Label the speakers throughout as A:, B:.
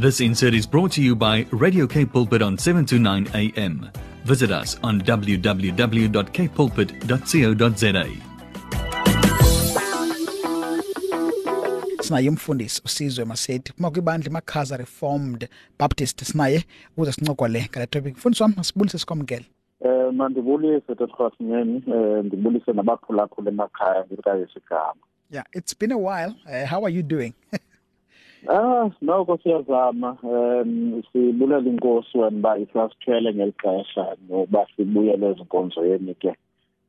A: This insert is brought to you by Radio K Pulpit on 7 to 9 a.m. Visit us on www.kpulpit.co.za.
B: sinaye umfundisi usizwe masethi kuma kwibandla imakhaza reformed baptist. Sinaye ukuze sincokole ngale topic. Mfundisi wami asibulise sikwamukele.
C: Eh mandibulise Tathwasinyeni eh ndibulise nabaphulaphula emakhaya ngikayesu igama.
B: yeah it's been a while. Uh, how are you doing
C: Ah noko siyazama em sibulela inkosi wena isasithwele ngelixesha noba sibuyele ezinkonzweni ke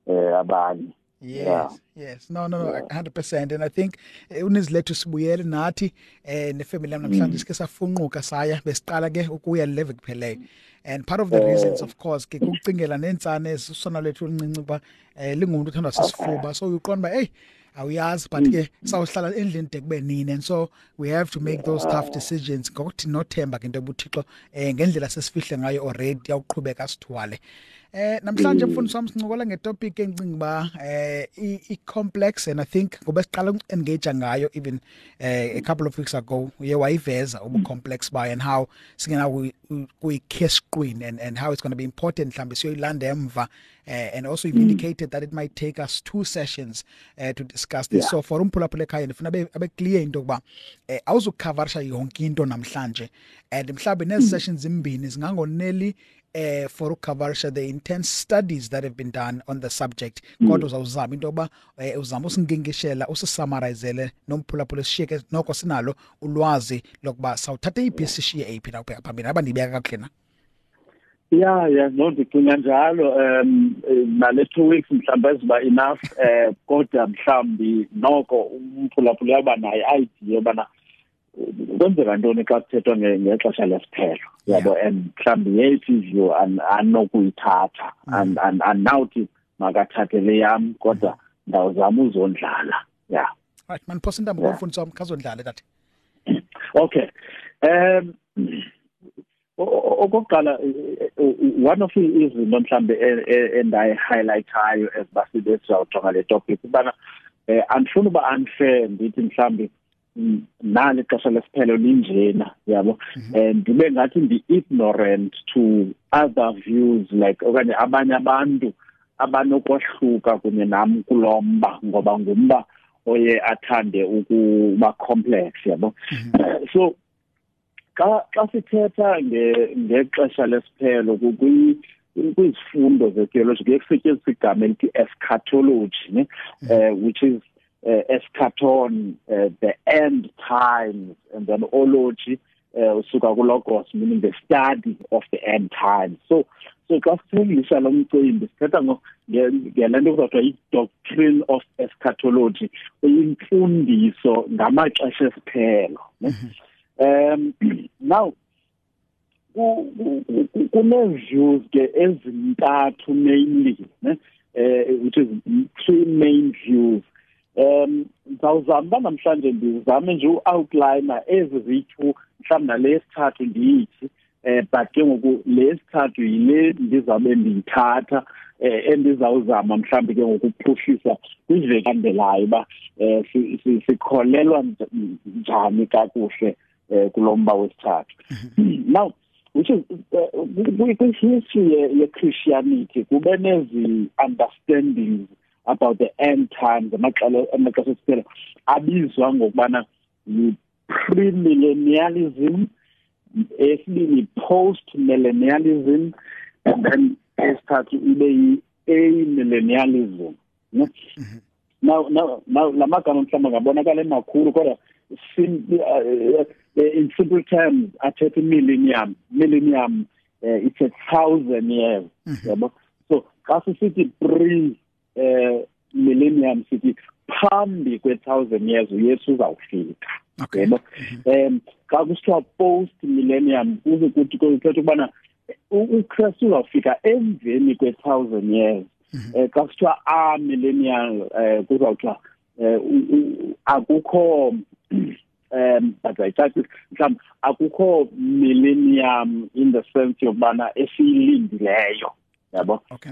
C: eh abanye.
B: Yes,
C: Yeah.
B: yes. No, no, no, 100% and I think eh, unizilethu sibuyele nathi eh nefamily yami namhlanje sike safunquka saya besiqala ke ukuya live kuphele. And part of the reasons of course ke kucingela nensane esisona lethu oluncinci ba eh lingumuntu uthanda sisifuba so uqonda ba hey awuyazi but ke sawuhlala endlini de kube nini. And so we have to make those tough decisions. Ngokuthi nothemba ke into ebuthixo eh ngendlela sesifihle ngayo already yawuqhubeka sithwale Eh namhlanje mfundisi wami sincokola ngetopic engicinga ba eh i i complex and I think ngoba siqala engage ngayo even eh a couple of weeks ago uye wayiveza ubu complex by and how singena kuyi kiss screen and and how it's going to be important mhlambe siyoyilanda emva uh, and also you've indicated that it might take us two sessions uh, to discuss this.
C: Yeah.
B: so for umphulaphula ekhaya ndifuna abe abe clear into kuba eh awuzucoverisha yonke into namhlanje and mhlawumbe nezi sessions imbini zingangoneli eh for ucoverisha the intense studies that have been done on the subject. Kodwa uzawuzama into yoba eh, uzama usinginkishela usisummarizele nomphulaphula sishiyeke noko sinalo ulwazi lokuba sawuthatha iphi sishiye ephi la ubheka phambili. Abandibeka kakuhle na?
C: Yeah yeah no ndicinga njalo em eh, nale 2 weeks mhlawumbe eziba enough eh kodwa mhlawumbi noko umphulaphula yaba naye idea bana kwenzeka ntoni xa kuthethwa nge- ngexesha lesiphelo? Yabo and mhlawumbi yeyiphi view an- anokuyithatha and and and nawuthi makathathe le yam kodwa ndawuzama uzondlala. Yeah.
B: Right man phosa intambo
C: Yeah.
B: komfundisi wami khazondlale that
C: Okay. Um o- o- okokuqala eh, eh, one of izinto mhlambe e- e- endayi highlightayo esibasibe sizawujonga le topic ubana eh andifuna uba unfair ndithi mhlambe mm, nali ixesha lesiphelo linjena yabo? And ndibe ngathi ndi ignorant to other views like okanye abanye abantu abanokwahluka kunye nam kulomba ngoba ngumba oye athande ukuba complex yabo? Eh, so xa xa sithetha nge ngexesha lesiphelo ku- kwi kwizifundo zetheology kuye kusetyenziswa igama elithi eschatology ne? Eh, which is uh, eschaton uh, the end times and then ology uh, usuka kulogos meaning the study of the end times. So so xa sithengisa lo mcimbi sithetha ngo- nge- ngelento kuzawuthiwa i-doctrine of eschatology imfundiso ngamaxesha esiphelo ne? Um now ku- ku- ku- kune-views ke ezintathu mainly ne? Eh which is three main views. Um ngizawuzama uba namhlanje ndizame nje u-outliner ezi ziyi-two mhlawumbi nalesithathu ndiyithi eh but ke ngoku lesithathu yile ndizawube ndiyithatha eh endizawuzama mhlawumbi ke ngokuphuhlisa kwiveki elandelayo uba eh si- si- sikholelwa nj- njani kakuhle eh kulomba wesithathu now which is uh, kwi- kwi-history ye- ye-christianity kube nezi understandings about the end times amaxesha amaxesha esiphela abizwa ngokubana yi-premillennialism esibini post millennialism and then esithathu ibe yi-amillennialism ne? Now now now lamagama mhlawumbe ngabonakala emakhulu kodwa sim, uh, uh, in simple terms athetha millennium millennium uh, it's a thousand years yabo? So xa sisithi pre uh, millennium sithi phambi kwe-thousand years uyesu uzawufika
B: okay.
C: yebo? Um xa kusithiwa post millennium kuze kuthi kuthetha ukubana u- uKristu uzawufika emveni kwe-thousand years. Eh xa kusithiwa a millennial eh kuzawuthiwa eh u- u- akukho um bazayicacisa mhlawumbi akukho millennium in the sense yokubana esiyilindileyo yabo?
B: Okay.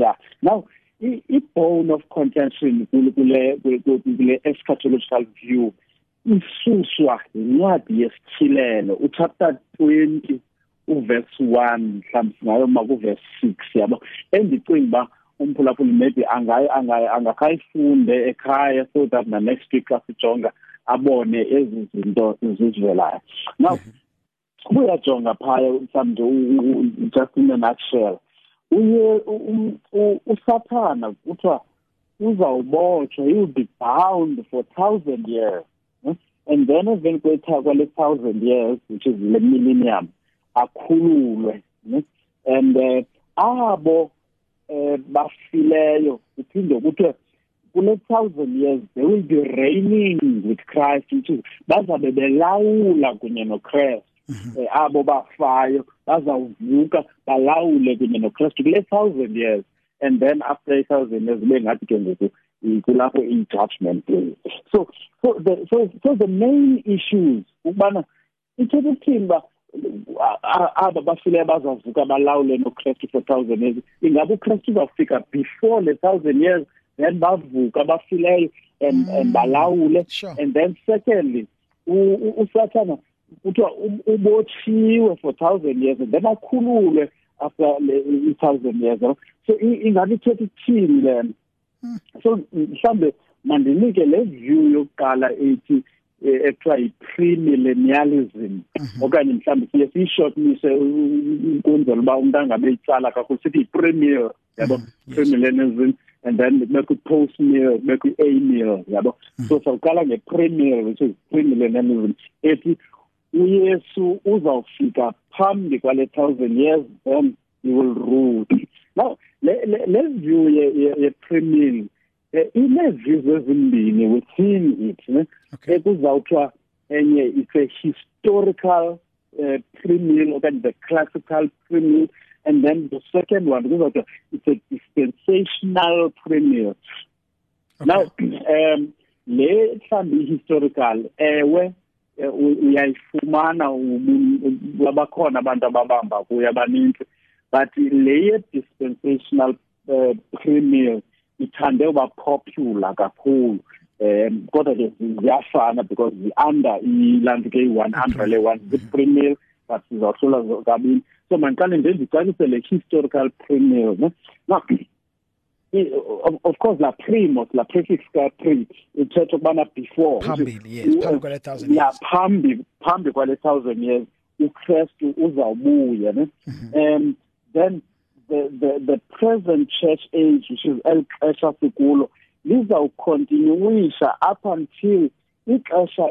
C: Yeah now i- i-bone of contention kule kule eschatological view isuswa incwadi yesithilelo uchapter 20 uverse 1 mhlawumbe singayo makuverse 6 yabo? Endicinga ba umphulaphuli maybe angayi angayi angakhayifunde ekhaya so that na next week asijonga abone ezi zinto zizivelayo now uyajonga phaya mhlawumbe just in a nutshell. Uye usathana kuthiwa uzawubotshwa he will be bound for 1000 years and then even kwetha kwale 1000 years which is the millennium akhululwe and uh, abo eh bafileyo uphinde kuthiwe kule 1000 years they will be reigning with Christ which is bazabe belawula kunye noChrist mhm. eh, abo bafayo. Bazawuvuka balawule kunye noChrist kule 1000 years. And then after 1000 years bengathi ke ngoku kulapho i judgment so so the so so the main issues ukubana ithethe ukuthini ba aba bafile bazavuka balawule noKristu for 1000 years? Ingabe uKristu uzafika before le 1000 years then bavuka bafileyo and and mm. balawule and then secondly usathana kuthiwa ubotshiwe for 1000 years and then akhululwe after le 1000 years so ingabe ithethe ukuthini lena hmm. so mhlambe mandinike le view yokuqala ethi ekuthiwa yi-premillennialism mhm. okanye mhlawumbe siye siyishortnise ukwenzela uba umntu angabe itsala kakhulu sithi yi-premier yabo mhm. premillennialism and then kubekho i-post meal kubekho i-a meal yabo mhm. so sawuqala nge-premier which is premillennialism ethi uyesu uzawufika phambi kwale thousand years then he will rule. Now le view ye-premier Eh, inezizwe ezimbini within it ne ekuzawuthiwa enye it's a historical uh, premill okanye the classical premill and then the second one kuzawuthiwa it's a dispensational premill okay. now um le mhlambi historical ewe eh, uyayifumana abakhona abantu ababamba kuyo abaninzi. But le ye dispensational uh, premill ithande uba popular kakhulu. Um kodwa ke ziyafana because zi-under ilanto ke i-one umbrella one zi-premier but sizawuhlola kabini so mandiqale nje ndicacise le historical premier ne of course la primos la prefix ka pre ithetha ukubana before
B: phambili yes phambi kwale 1000
C: ya phambi phambi kwale 1000 years uKristu uzawubuya ne mhm. um then the the the present church age which is elixesha sikulo lizawucontinuisha up until ixesha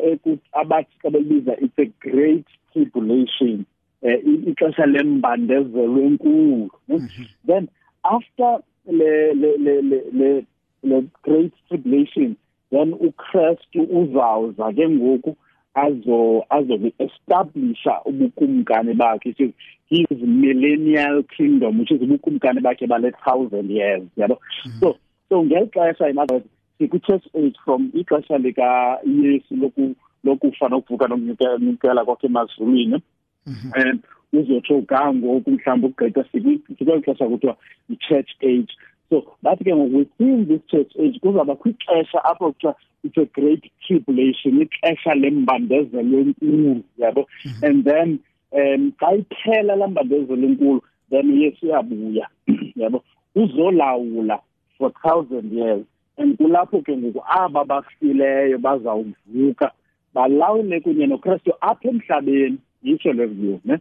C: abathi kabeliza it's a great tribulation eh ixesha lembandezelo enkulu mhm. then after le le le le le great tribulation then uKristu uzawuza ke ngoku azo azobe establisha ubukumkani bakhe so his millennial kingdom which is ubukumkani bakhe bale 1000 years yabo mm-hmm. so so ngexesha in other words siku-church age from ixesha likayesu loku lokufa nokuvuka nokunyukela kwakhe emazulwini mm-hmm. and uzotsho gangoku mhlawumbi ukugqitha sikweli xesha kuthiwa i-church age so bathi ke ngoku within this church age kuzawuba kwixesha apho kuthiwa it's a great tribulation ixesha lembandezelo enkulu yabo mhm. and then um xa iphela lambandezelo enkulu then yesu uyabuya yabo uzolawula for 1000 years and kulapho ke ngoku aba bafileyo bazawuvuka balawule kunye noKristu apha emhlabeni yitsho le view ne.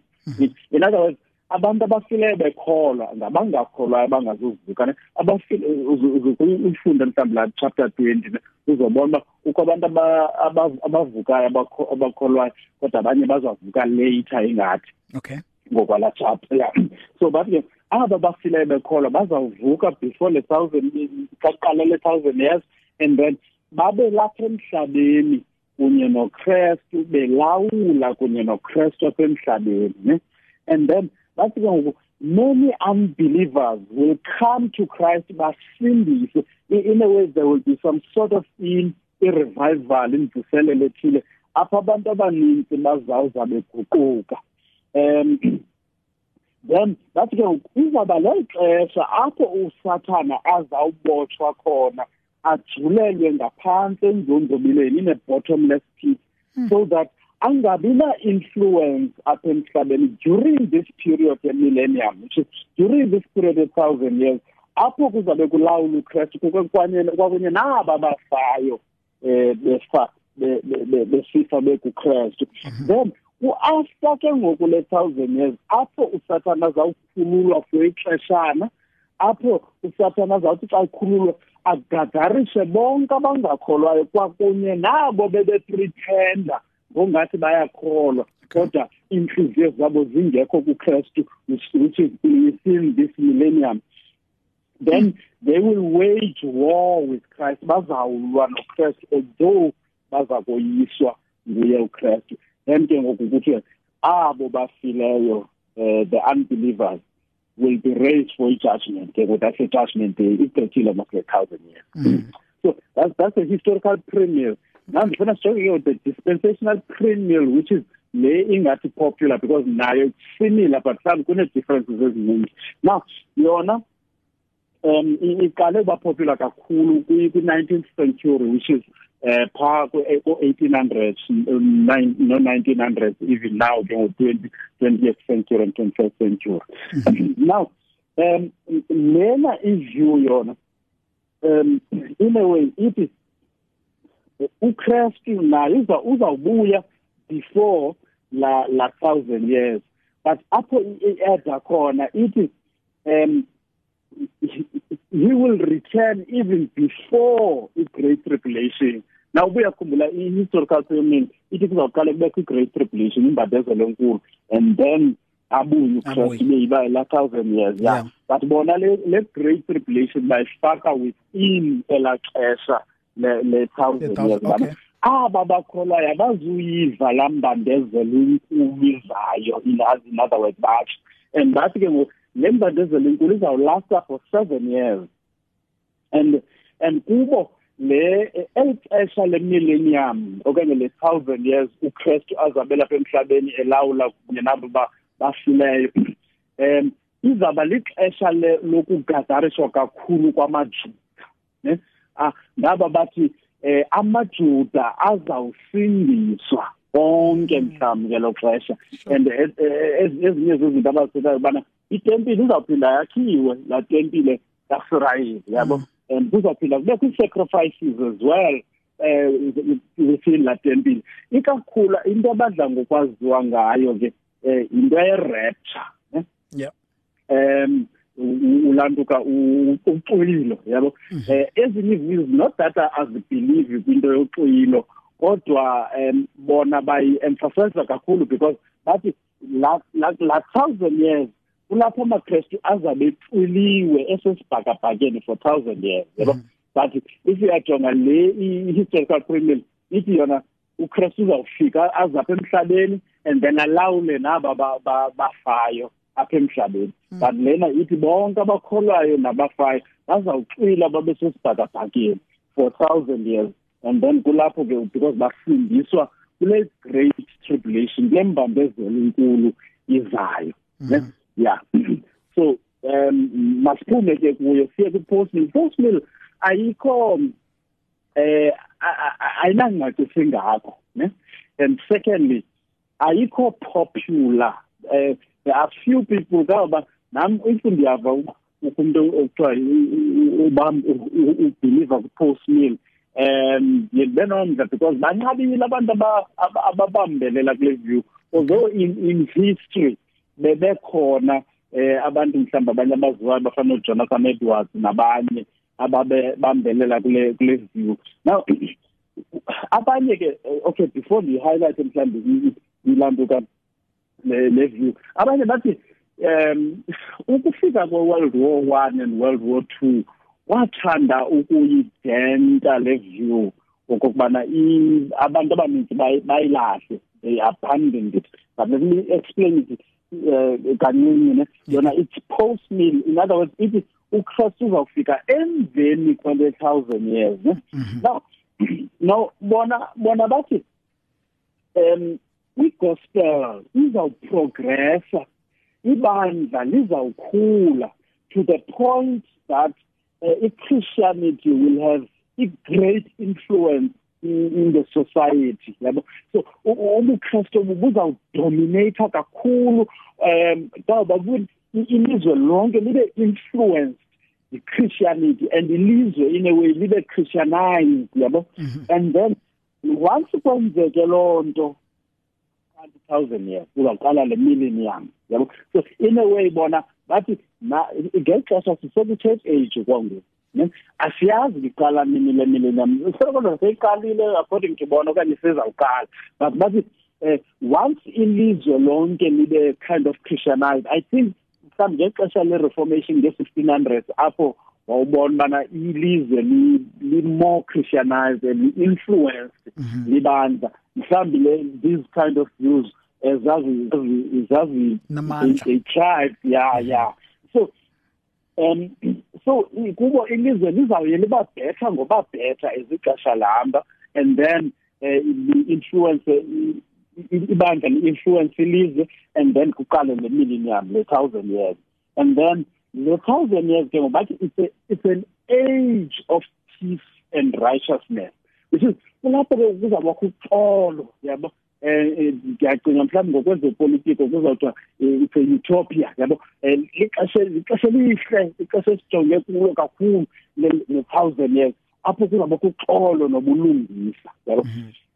C: In other words abantu abafileyo bekholwa ngabangakholwayo abangazuvuka ne abafile ufunde mhlawumbe la chapter 20 uzobona uba kukho abantu abavukayo abakholwayo kodwa abanye bazavuka later ingathi.
B: Okay.
C: Ngokwala chapter yeah. so bathi ke aba bafileyo bekholwa bazawuvuka before le thousand kaqala le thousand years and then babe lapha emhlabeni. Kunye noKristu belawula kunye noKristu asemhlabeni ne? And then bathi ke ngoku many unbelievers will come to Christ basindiswe. In a way there will be some sort of in a revival imvuselelo ethile apha abantu abaninzi bazawuza beguquka. Um then bathi ke izaba lexesha apho usathana azawubotshwa khona ajulelwe ngaphansi enzonzobileni in a bottomless pit so that angabi na influence apha emhlabeni during this period ye millennium which is during this period of 1000 years apho kuzabe kulawula uKristu kwakunye kwakunye naba bafayo eh befa besifa bekuKristu. Then uafter ke ngoku le 1000 years apho usathana zawukhululwa for ixeshana apho usathana zawuthi xa ikhululwe agadarishe bonke abangakholwayo kwakunye nabo bebepretenda ngongathi bayakholwa. Kodwa inhliziyo zabo zingekho kuKristu which is within this millennium. Then they will wage war with Christ. Bazawulwa noKristu although bazakoyiswa nguye uKristu. Then ke ngoku ukuthi abo bafileyo uh, the unbelievers will be raised for judgment. Ngoku that's a judgment day igqithile of the thousand years. Mm. so that's that's a historical premiere now ndifuna sijonge ke the dispensational premiere which is le ingathi popular because now it's similar but kune differences eziningi now yona um iqale ba popular kakhulu kwi 19th century which is eh pha ku 1800s no 1900s even now ke ngo 20 20th century and 21st century. Now um lena iview yona um in a way it is uKristu naye uza uzawubuya before la la 1000 years. But apho iada khona it is um he will return even before the great tribulation now uyakhumbula i-historical filming ithi kuzawuqala kubekho i-great tribulation imbandezelo enkulu and then abuye uChrist beyiba la 1000 years yeah. yeah. But bona le le great tribulation bayifaka within elaxesha le le 1000 years. okay. aba bakholwayo abazuyiva lambandezelo inkulu izayo in other words bathi and bathi ke ngoku le mbandezelo inkulu izawulasta for 7 years. And and kubo le elixesha lemillennium okanye le 1000 years uKristu azabela lapha emhlabeni elawula kunye nabo bafileyo. Em izaba lixesha lokugadarishwa kakhulu kwamajuda ne? Ah ngaba bathi eh amajuda azawusindiswa konke mhlawumbe ngelo xesha. And eh, eh, ezinye zezinto abazithethayo ubana itempile izawuphinda yakhiwe la tempile kaSirayeli yabo? um kuzawuphinda kubekho ii-sacrifices as well eh, um kwisini latempile ikakhulu into abadla ngokwaziwa ngayo ke um yinto yerapture um ulantuka uxwilo yabo? Um ezinye izizwe not that azibhilivi kwinto yoxwilo kodwa um bona bayi-emphasiza kakhulu because bathi laa thousand years kulapho amakristu azabe ecwiliwe esesibhakabhakeni for 1000 years yabo mm. but if uyajonga le i-historical premium ithi yona ukristu uzawufika azapha emhlabeni and then alawule naba bafayo apha emhlabeni
B: mm.
C: but lena ithi bonke abakholwayo nabafayo bazawucwila babe sesibhakabhakeni for 1000 years and then kulapho ke because bafundiswa kule great tribulation kule mbambezelo enkulu izayo
B: mm.
C: Yeah. So um masiphume ke kuyo siye ku post mill. Post mill ayikho eh ayinangxaki singakho ne? And secondly ayikho popular. Eh are few people kaba nami if ndiyava umuntu okuthiwa ubam ubeliever ku post mill. Um ngibenomdla because banqabile abantu ababambelela kule view. Although in in history bebekhona eh abantu mhlawumbe abanye abaziwayo bafana noJonathan Edwards nabanye ababe bambelela kule kule view. Now abanye ke okay before the highlight mhlawumbe ilanduka le view abanye bathi um ukufika kwe World War 1 and World War 2 wathanda ukuyidenta le view okubana abantu abaninzi bayilahle they abandoned it. But let me explain it. uh, kancinci ne? Yona it's post meal. In other words ithi uKristu uzawufika emveni kwale 1000 years
B: Mhm.
C: now no bona bona bathi um igospel izawuprogressa ibandla lizawukhula to the point that uh, i-Christianity will have a great influence in the society yabo? So ubuKristu buzawudominate kakhulu um ngoba ilizwe lonke libe influenced i-Christianity and ilizwe in a way libe Christianized yabo? -hmm. and then once kwenzeke lonto 1000 years uzaqala le millennium yabo? So in a way bona bathi ngexesha siseku church age kwangoku asiyazi liqala nini le millennium sekodwa seyiqalile according to bona okanye sizawuqala. But bathi uh, once ilizwe lonke libe kind of christianized i think mhlawumbe ngexesha le-reformation nge-1600s apho wawubona bana ilizwe li more christianized and influenced mhm. libandla. Mhlawumbe le these kind of views ezazi ezazi they tried yeah yeah. So um so kubo ilizwe lizawuye liba better ngoba better ezixesha lihamba and then uh, influence ibandla li-influence ilizwe and then kuqale le millennium le thousand years. And then le thousand years ke ngoba it's a, it's an age of peace and righteousness which is kulapho ke kuzabakho uxolo yabo? Eh ngiyagcina mhlawumbe ngokwezepolitiko kuzawuthiwa eh, it's a utopia yabo? Eh, ixesha ixesha lihle ixesha esijonge kulo kakhulu le thousand years apho kuzabakho uxolo nobulungisa yabo?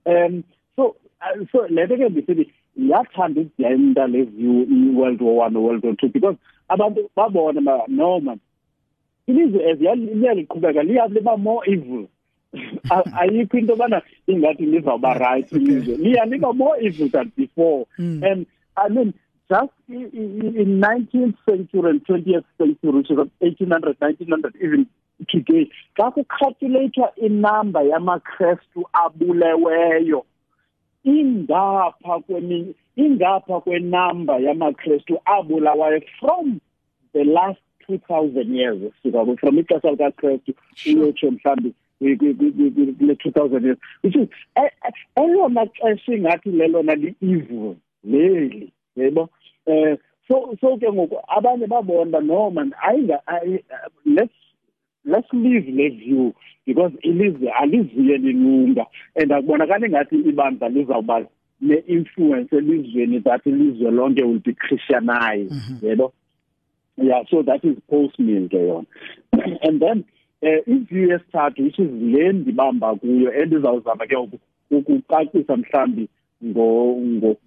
C: Um so uh, so lento ke bisithi yathanda ukudenda le view i-world war 1 no-world war 2 because abantu babona noma ilizwe as liyaliqhubeka liba more evil. ayikho into yobana ingathi lizawuba right ilizwe. Liya liba more evil than before. Hmm. And i mean just in 19th century and 20th century which is 1800 1900 even today xa kucalculathwa inamba yamakrestu abuleweyo. Ingapha kwemi ingapha kwenamba yamakrestu abulawayo from the last 2000 years sika from ixesha likakrestu uyotsho mhlawumbi kule-2000 which is e-, e-, elona xesha ingathi lelona li-evil leli yebo? Um so so ke ngoku abanye babona uba no man ayinga let's let's leave le view because ilizwe alivuye lilunga and akubonakali ngathi ibandla lizawuba ne-influence elizweni that ilizwe lonke will be christianized mm -hmm. yebo? Yeah so that is post meal ke yona. And then eh iview yesithathu which is le ndibamba kuyo endizawuzama ke ukucacisa mhlambi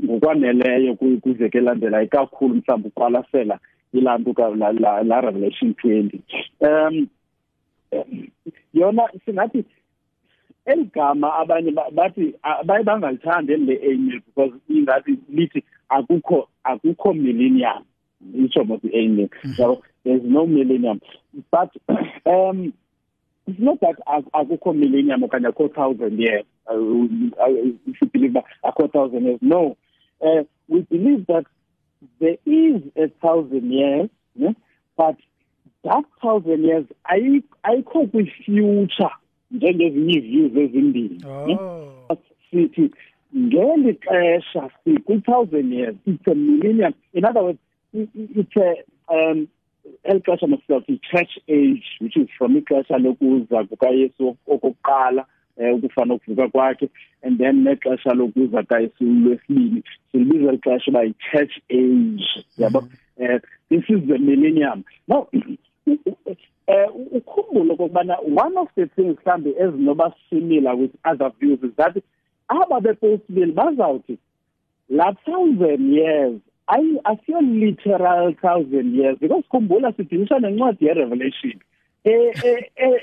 C: ngokwaneleyo kwiveki elandelayo kakhulu mhlawumbi uqwalasela ilanto la, la, la revelation 20 um yona singathi eligama abanye bathi baye bangalithandi le angel because ingathi lithi akukho akukho millennium itsho mos i-angel so there's no millennium but um it's not that akukho millennium okanye akukho thousand years uh, if you believe that akukho thousand years no uh, we believe that there is a thousand years yeah? but that thousand years ayikho kwi-future njengezinye ii-views ezimbini
B: oh.
C: sithi ngeli xesha sikwi-thousand years it's a millennium in other words it's a um elixesha masithi church age which is from ixesha lokuza kukayesu okokuqala eh ukufana ukuvuka kwakhe and then nexesha lokuza kayesu lwesibini. Silibiza ixesha uba yi-church age yabo? Mm-hmm. eh this is the millennium. Now eh ukhumbule kokubana one of the things mhlambe ezinoba similar with other views is that aba bepost-bill bazawuthi la thousand years ayi asiyo literal thousand years because khumbula sidingiswa nencwadi yerevelation eh eh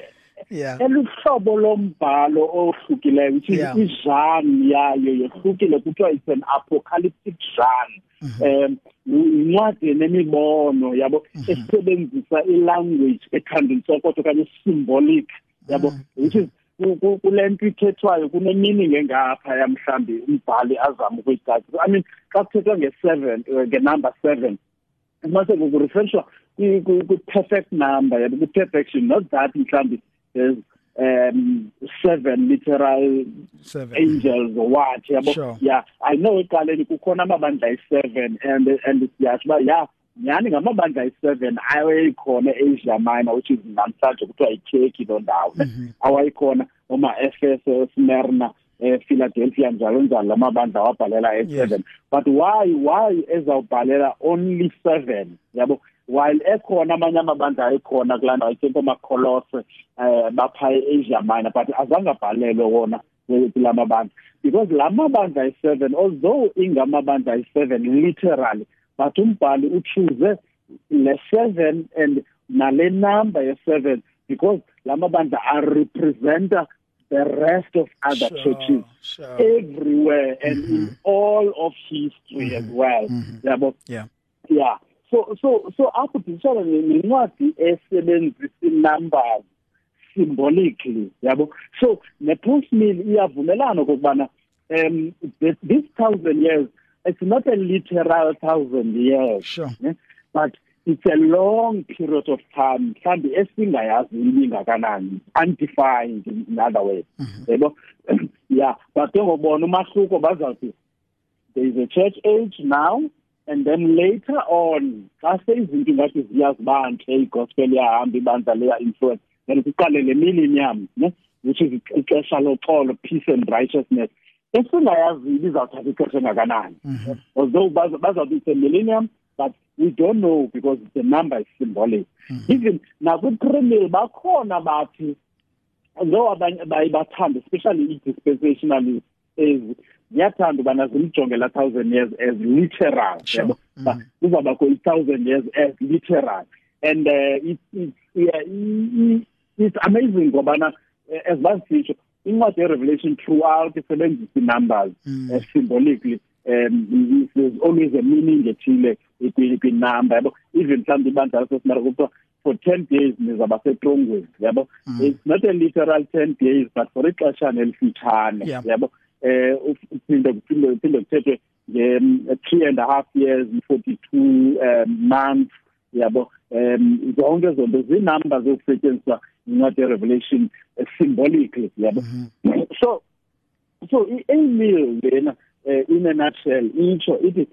B: yeah
C: eluhlobo lombhalo ohlukileyo which is yeah. igenre yayo yehlukile kuthiwa it's an apocalyptic genre um incwadi nemibono yabo mhm. esebenzisa ilanguage ekhandiswa kodwa kanye symbolic yabo mhm. which is ithethwayo kunemeaning engapha yamhlambi umbhali azama ukuyicaca i mean xa kuthethwa nge-seven eh, nge-number seven mase kureferenshwa ku-perfect number yabo ku-perfection not that mhlambi there's um seven literal
B: seven.
C: angels or what yabo
B: sure.
C: yeah i know eqaleni kukhona amabandla ayi7 and and siyasho ba yeah yani ngamabandla ayi7 ayekhona eAsia Minor which is namhlanje kuthiwa iTurkey lo ndawo awayikhona oma Ephesus Smyrna eh Philadelphia njalo njalo lamabandla wabhalela e7 but why why ezawubhalela only 7 yabo while ekhona amanye amabandla ayikhona kulanda ayithemba amakolose eh bapha eAsia Minor but azange abhalelwe wona kulamabandla because lamabandla ayi7 although ingamabandla ayi7 literally but umbhali uchoose le7 and nale number ye7 because lamabandla are representa the rest of other sure, churches sure. everywhere and mm -hmm. in mm-hmm. all of history mm -hmm. as well
B: yabo
C: mm -hmm. yeah yeah so so so apho dishala nencwadi esebenzisa numbers symbolically yabo so ne post mill iyavumelana ukubana um this, this thousand years it's not a literal thousand years
B: sure. yeah?
C: but it's a long period of time mhlambi esingayazi iningakanani undefined in other way
B: mm-hmm.
C: yebo yeah but ngobona umahluko bazawuthi there is a church age now and then later on xa seyizinto ngathi ziyazibantle igospel yahamba ibandla leya influence then kuqale le millennium ne which is ixesha loxolo peace and righteousness esingayazile izawuthatha ixesha engakanani
B: mm-hmm.
C: although bazawuthi it's a millennium but we don't know because the number is symbolic mm -hmm. even naku-premier bakhona bathi though abanye bayibathanda especially i-dispensationalist is ziyathanda ubana zimjonge la thousand years as literal
B: yabo
C: -hmm. kuzawubakho i-thousand years as literal and uh, it, it, yeah, it's amazing ngobana as basitsho incwadi ye-revelation throughout isebenzisa i-numbers
B: mm.
C: uh, symbolically um there's always a meaning ethile kwinamba yabo even mhlawumbe ibandla lasesimara kuthiwa for 10 days nizaba setrongweni yabo
B: Mm.
C: it's not a literal 10 days but for ixeshana elifitshane
B: Yeah.
C: yabo eh uphinde kuphinde kuphinde kuthethwe nge um, three and a half years 42 um, months yabo um zonke zonke zinamba zokusetshenziswa incwadi revelation uh, symbolically yabo
B: Mhm.
C: so so i-email lena uh, in a nutshell itsho ithi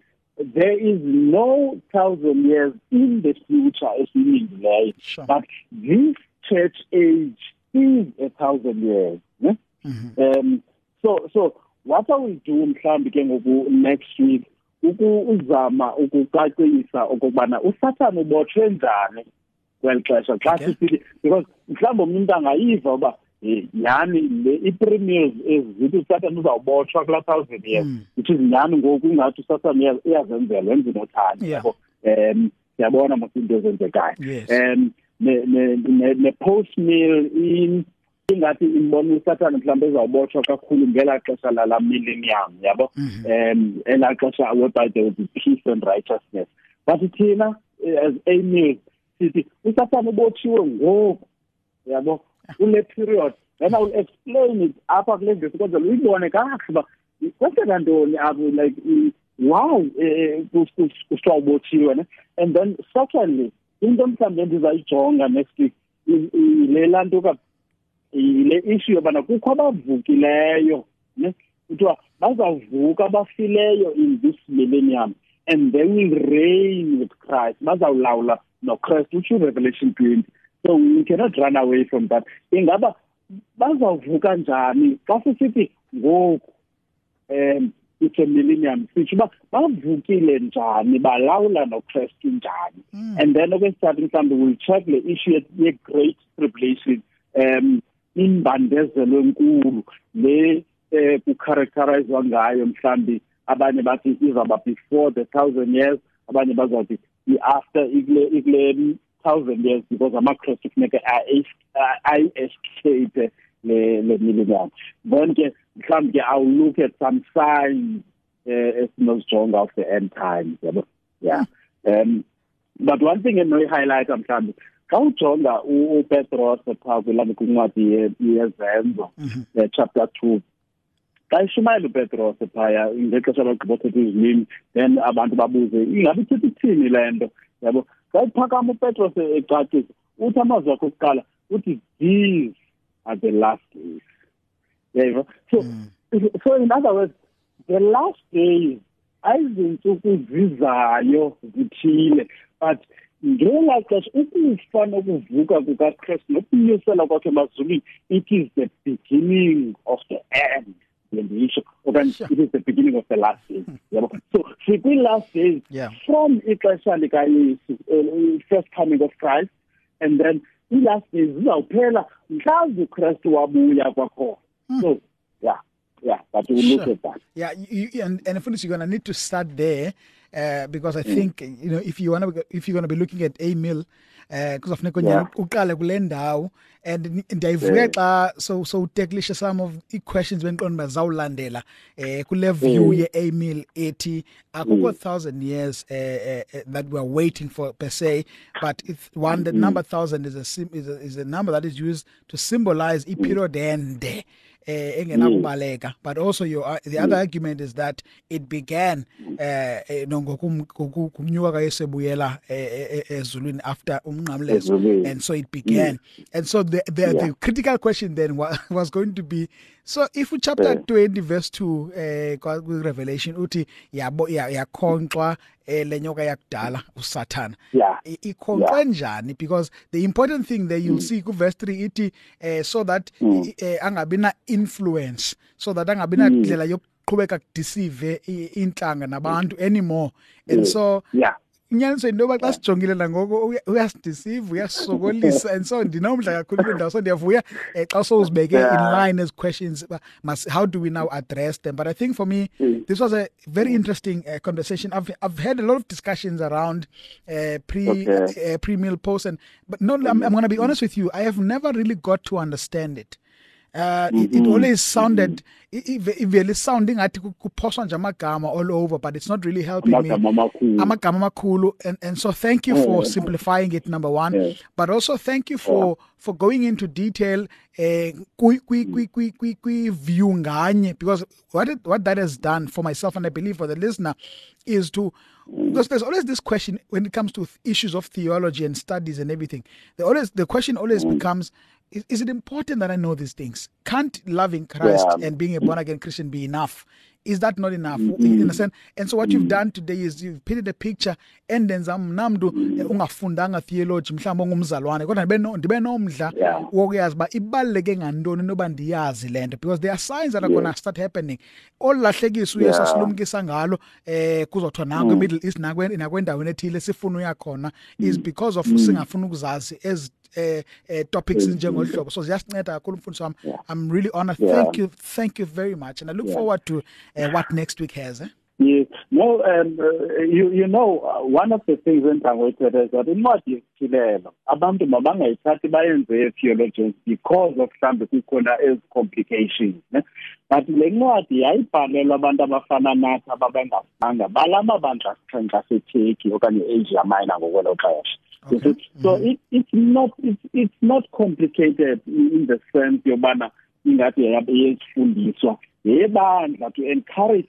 C: there is no thousand years in the future esiyilingileyo
B: Sure.
C: but this church age is a thousand years ne?
B: Mhm.
C: um so so what I will do mhlambi ke ngoku next week uku uzama ukucacisa ukubana usathana ubotshwe njani kwelixesha xa
B: Okay.
C: sisithi because mhlawumbi umuntu angayiva uba eh, yani le i-premiers ezithi usathana uzawubotshwa kulaa thousand years
B: Mm.
C: which is nyani ngoku ingathi usathana iya- iyazenzela wenza inothanda
B: Yeah.
C: yabo um siyabona mos into ezenzekayo
B: Yes.
C: um ne ne ne, ne post meal in ingathi imbona usathana mhlawumbe ezawubotshwa kakhulu ngela xesha lala millennium yabo
B: Mhm.
C: um elaa xesha whereby there will be peace and righteousness but thina eh, as email sithi usathana ubotshiwe ngoku yabo kule period. Then i will explain it apha kule vesi kwenzela uyibone kakuhle uba kwenzeka ntoni apho like why eh, kus- kusithiwa ubotshiwe ne? And then secondly into mhlawumbi endizayijonga next week le nto ka issue yobana kukho abavukileyo ne? Kuthiwa bazawuvuka abafileyo in this millennium and they will reign with Christ bazawulawula noChrist utsho Revelation 20 so we cannot run away from that. Ingaba bazawuvuka njani? Xa sisithi ngoku um it's a millennium sitsho uba bavukile njani balawula noChrist njani?
B: Mm.
C: and then okwesithathu mhlawumbi will check le issue ye- ye-great tribulation um imbandezelo enkulu le eh kucharacterizwa ngayo mhlambi abanye bathi izaba before the thousand years abanye bazathi i-after ikule thousand years because amakristu kufuneka ayi-escape le le millennium then ke mhlawumbi ke i'll look at some signs eh esinozijonga of the end times yabo? Yeah. Um but one thing endinoyi-highlighta mhlawumbi xa ujonga upetros phaa kwincwadi ye- yezenzo
B: Mhm.
C: eh, chapter two xa ishumayela upetros phaya ngexesha bagqibothetha izilwimi then abantu babuze ingabe ithetha ithini le nto? Yabo xa iphakama upetros ecacisa uthi amazwi akho okuqala uthi these are the last days. Yayiva so
B: Mm.
C: so in other words the last days ayizintsuku zizayo zithile but ngelaa xesha ukufa nokuvuka kukakristu nokunyusela kwakhe emazulwini it is the beginning of the end. Bendisho okanye it is the beginning of the last days. Yabo so sikwi-last days
B: Yeah.
C: from ixesha likayesu uh, first coming of christ and then i-last days zizawuphela mhlawumbi ukristu wabuya kwakhona so yeah yeah but we look
B: Sure.
C: at that.
B: Yeah, you, and and for you're gonna need to start there uh, because I think you know if you wanna if you're gonna be looking at a mill uh kuzofuneka
C: Yeah.
B: yeah. uqale kule ndawo and ndiyayivuya xa so so tacklisha some of the questions benqondo bazawulandela eh kule view
C: Mm.
B: ye a mill ethi akukho
C: Mm.
B: 1000 years uh, uh, uh, that we're waiting for per se but if one the
C: Mm.
B: number 1000 is a, sim- is a is a number that is used to symbolize i period ende Eh, mm. engenakubaleka but also your uh, the other mm. argument is that it began eh eh, no ngokum- ngoku- kumnyuka kayesebuyela eh, eh, ezulwini after umnqamlezo. And so it began. Mm. And so the the, the critical question then was going to be so if we chapter
C: Yeah.
B: 20 verse 2 eh kwa ku- revelation uthi yabo ya- yakhonxwa eh, lenyoka yakudala usathana
C: yeah
B: i- ikhonqwe njani because the important thing there
C: Mm.
B: you'll see ku verse 3 ithi eh so that i- eh, angabi na influence so that angabi na
C: Mm.
B: ndlela yokuqhubeka kudeceive i- inhlanga nabantu anymore and
C: Yeah.
B: so inyaniso into yoba xa sijongile nangoku uya- uyasideceive uyasisokolisa and so ndinomdla kakhulu kule ndawo so ndiyavuya um xa sowuzibeke in line as questions uba how do we now address them? But i think for me
C: Mm.
B: this was a very interesting uh, conversation. I've i've had a lot of discussions around uh, pre
C: Okay.
B: uh, pre meal post and but no i'm, I'm going to be honest with you i have never really got to understand it uh it, it
C: Mhm.
B: always sounded mm-hmm. ive- ivele sound ingathi ku- kuphoswa nje amagama all over but it's not really helping me.
C: Amagama amakhulu.
B: And and so thank you for
C: eh.
B: simplifying it number one.
C: Yeah.
B: but also thank you eh. for for going into detail eh mm. nganye because what it, what that has done for myself and I believe for the listener is to mm. because there's always this question when it comes to issues of theology and studies and everything the always the question always mm. becomes is, is it important that I know these things? Can't loving Christ
C: Yeah.
B: and being a born again Christian be enough? Is that not enough? A sense and so what you've done today is you've painted a picture endenza mna mntu eh, ungafundanga theology mhlawumbi ongumzalwane kodwa ndibe no- ndibe nomdla wokuyazi uba ibaluleke ngantoni noba ndiyazi le nto because there are signs that are gonna start happening. Olulahlekisa uyesu
C: Yeah.
B: asilumkisa ngalo eh kuzothiwa nakho e-middle east nakwe- nakwendaweni ethile sifuna uya khona is because of singafuna ukuzazi eh, eh topics njengolu hlobo. So ziyasinceda kakhulu mfundisi wami i'm really honored. Thank you thank you very much. And i look forward to uh, what next week has eh?
C: Yes. No, um, uh, you you know uh, one of the things that incwadi yesithilelo abantu mabangayithathi bayenze theologians because of mhlambe kukhona ezi complications ne? But le ncwadi yayibhalelwa abantu abafana nathi ababengafanga balama bandla sixhenxe aseTurkey okanye Asia Minor ngokwelo xesha
B: Okay.
C: So mm-hmm. it, it's not it's, it's not complicated in the sense yobana ingathi yesifundiswa yebandla to encourage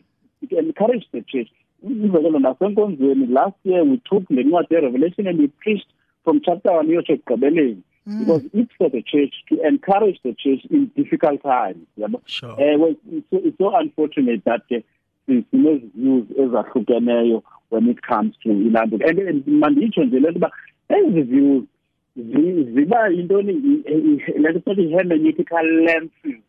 C: to encourage the church. Umzekelo nasenkonzweni last year we took le ncwadi revelation and we preached from chapter 1 uyotsho ekugqibeleni. Mm. Because it's for the church to encourage the church in difficult times
B: Sure.
C: eh well, it's, so, it's so unfortunate that eh, ke sinezi views ezahlukeneyo when it comes to ilantulo and and manditsho nje uba ezi views zi- ziba yintoni? Lento sothi hermeneutical lenses.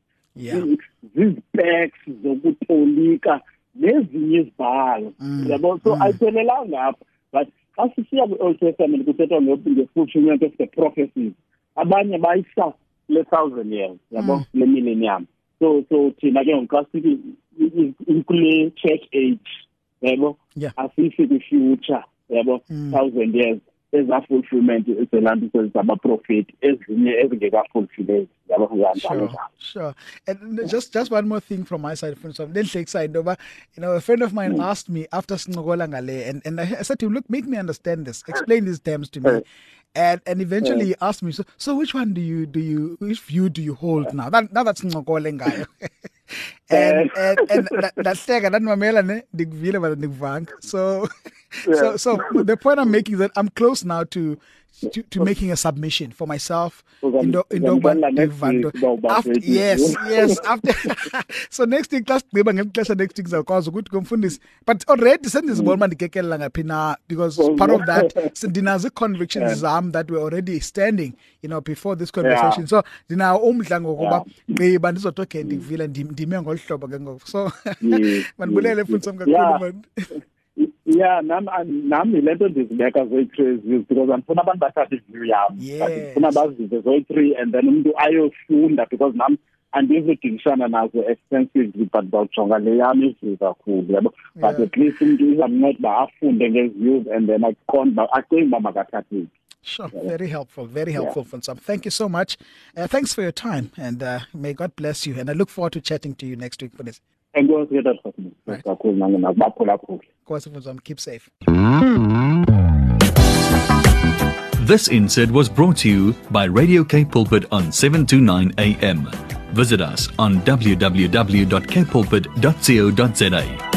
C: Zizipeks zokutolika nezinye izibhalo.
B: Mm,
C: yabo? So
B: mm.
C: ayiphelelanga apha. But xa sisiya kwi-old testament kuthethwa nge- nge-fulfillment of the prophecies abanye bayisa le thousand years yabo?
B: Mm.
C: le millennium. So so thina ke ngoku xa sithi ikule church age yabo? Asisi kwi-future yabo? Thousand years. Eza-fulfillment zelandiso zabaprofeti ezinye yanjalo
B: Sure, sure. And just just one more thing from my side, friends. I'm then excited over. You know, a friend of mine asked me after Sngola Ngale, and and I, said to him, "Look, make me understand this. Explain these terms to me."
C: Uh,
B: And and eventually he asked me, "So so which one do you do you which view do you hold now? That now that's Sngola Ngayo." and and and that that that mamela ne? Ndikuvile but ndikuvanga. So So so the point I'm making is that I'm close now to to, to making a submission for myself into into after yes yes after so next week class gqiba ngexesha next week zawukwazi ukuthi kumfundisi but already sendizibona uma ndikekelela ngaphi na because part of that ndinazo convictions zam that were already standing you know before this conversation. Yeah. so ndinawo umdla ngokuba gqiba ndizothi ndivile ndime ngolu hlobo ke ngoku. So mandibulele mfundisi wam kakhulu man
C: yeah. nami nami lento ndizibeka zoyi-three because andifuna abantu bathathe iview yami ndifuna bazive zoyi-three and then umuntu ayofunda because nami andizodingishana nazo extensively but bawujonga le yami iview kakhulu yabo? But at least umuntu izamnceda uba afunde ngezi-views and then aqonde uba acinge uba makathathephi
B: Sure, very helpful, very helpful, yeah. Funsam. Thank you so much. Uh, thanks for your time, and uh, may God bless you. And I look forward to chatting to you next week for this.
C: enkosi ke tathathini kakhulu nange nakubaphulaphuli
B: Nkosi keep safe
A: This insert was brought to you by Radio K Pulpit on 729 AM. Visit us on www.kpulpit.co.za.